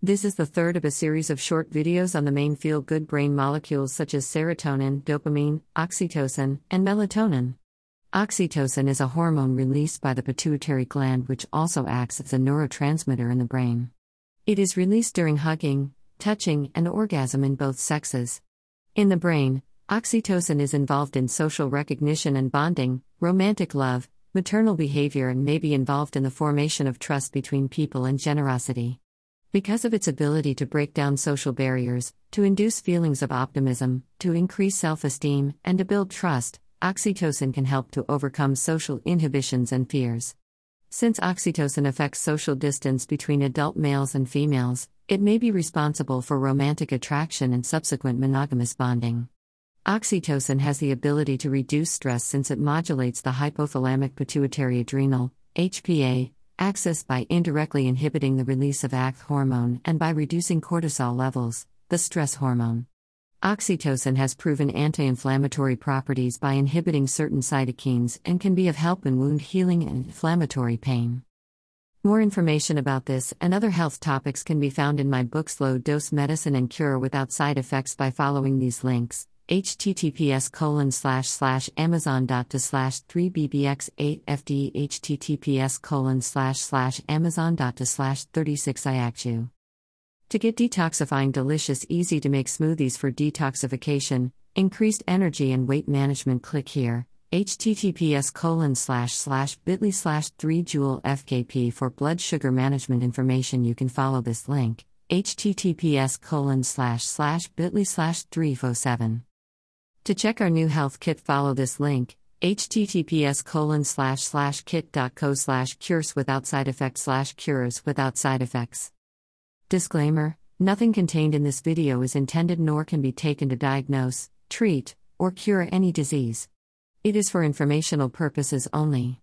This is the third of a series of short videos on the main feel good brain molecules such as serotonin, dopamine, oxytocin, and melatonin. Oxytocin is a hormone released by the pituitary gland, which also acts as a neurotransmitter in the brain. It is released during hugging, touching, and orgasm in both sexes. In the brain, oxytocin is involved in social recognition and bonding, romantic love, maternal behavior, and may be involved in the formation of trust between people and generosity. Because of its ability to break down social barriers, to induce feelings of optimism, to increase self esteem, and to build trust, oxytocin can help to overcome social inhibitions and fears. Since oxytocin affects social distance between adult males and females, it may be responsible for romantic attraction and subsequent monogamous bonding. Oxytocin has the ability to reduce stress since it modulates the hypothalamic pituitary adrenal HPA axis by indirectly inhibiting the release of ACTH hormone and by reducing cortisol levels, the stress hormone. Oxytocin has proven anti inflammatory properties by inhibiting certain cytokines and can be of help in wound healing and inflammatory pain. More information about this and other health topics can be found in my books Low Dose Medicine and Cure Without Side Effects by following these links https colon slash slash amazon dot to slash 3bbx8 fd https colon slash slash amazon dot to slash 36 iactu to get detoxifying delicious easy to make smoothies for detoxification increased energy and weight management click here. Https colon slash slash bit.ly slash 3 joule fkp for blood sugar management information. You can follow this link. Https colon slash slash bit.ly slash 307 to check our new health kit, follow this link https colon slash slash kit.co slash cures without side effects slash cures without side effects. Disclaimer Nothing contained in this video is intended nor can be taken to diagnose, treat, or cure any disease. It is for informational purposes only.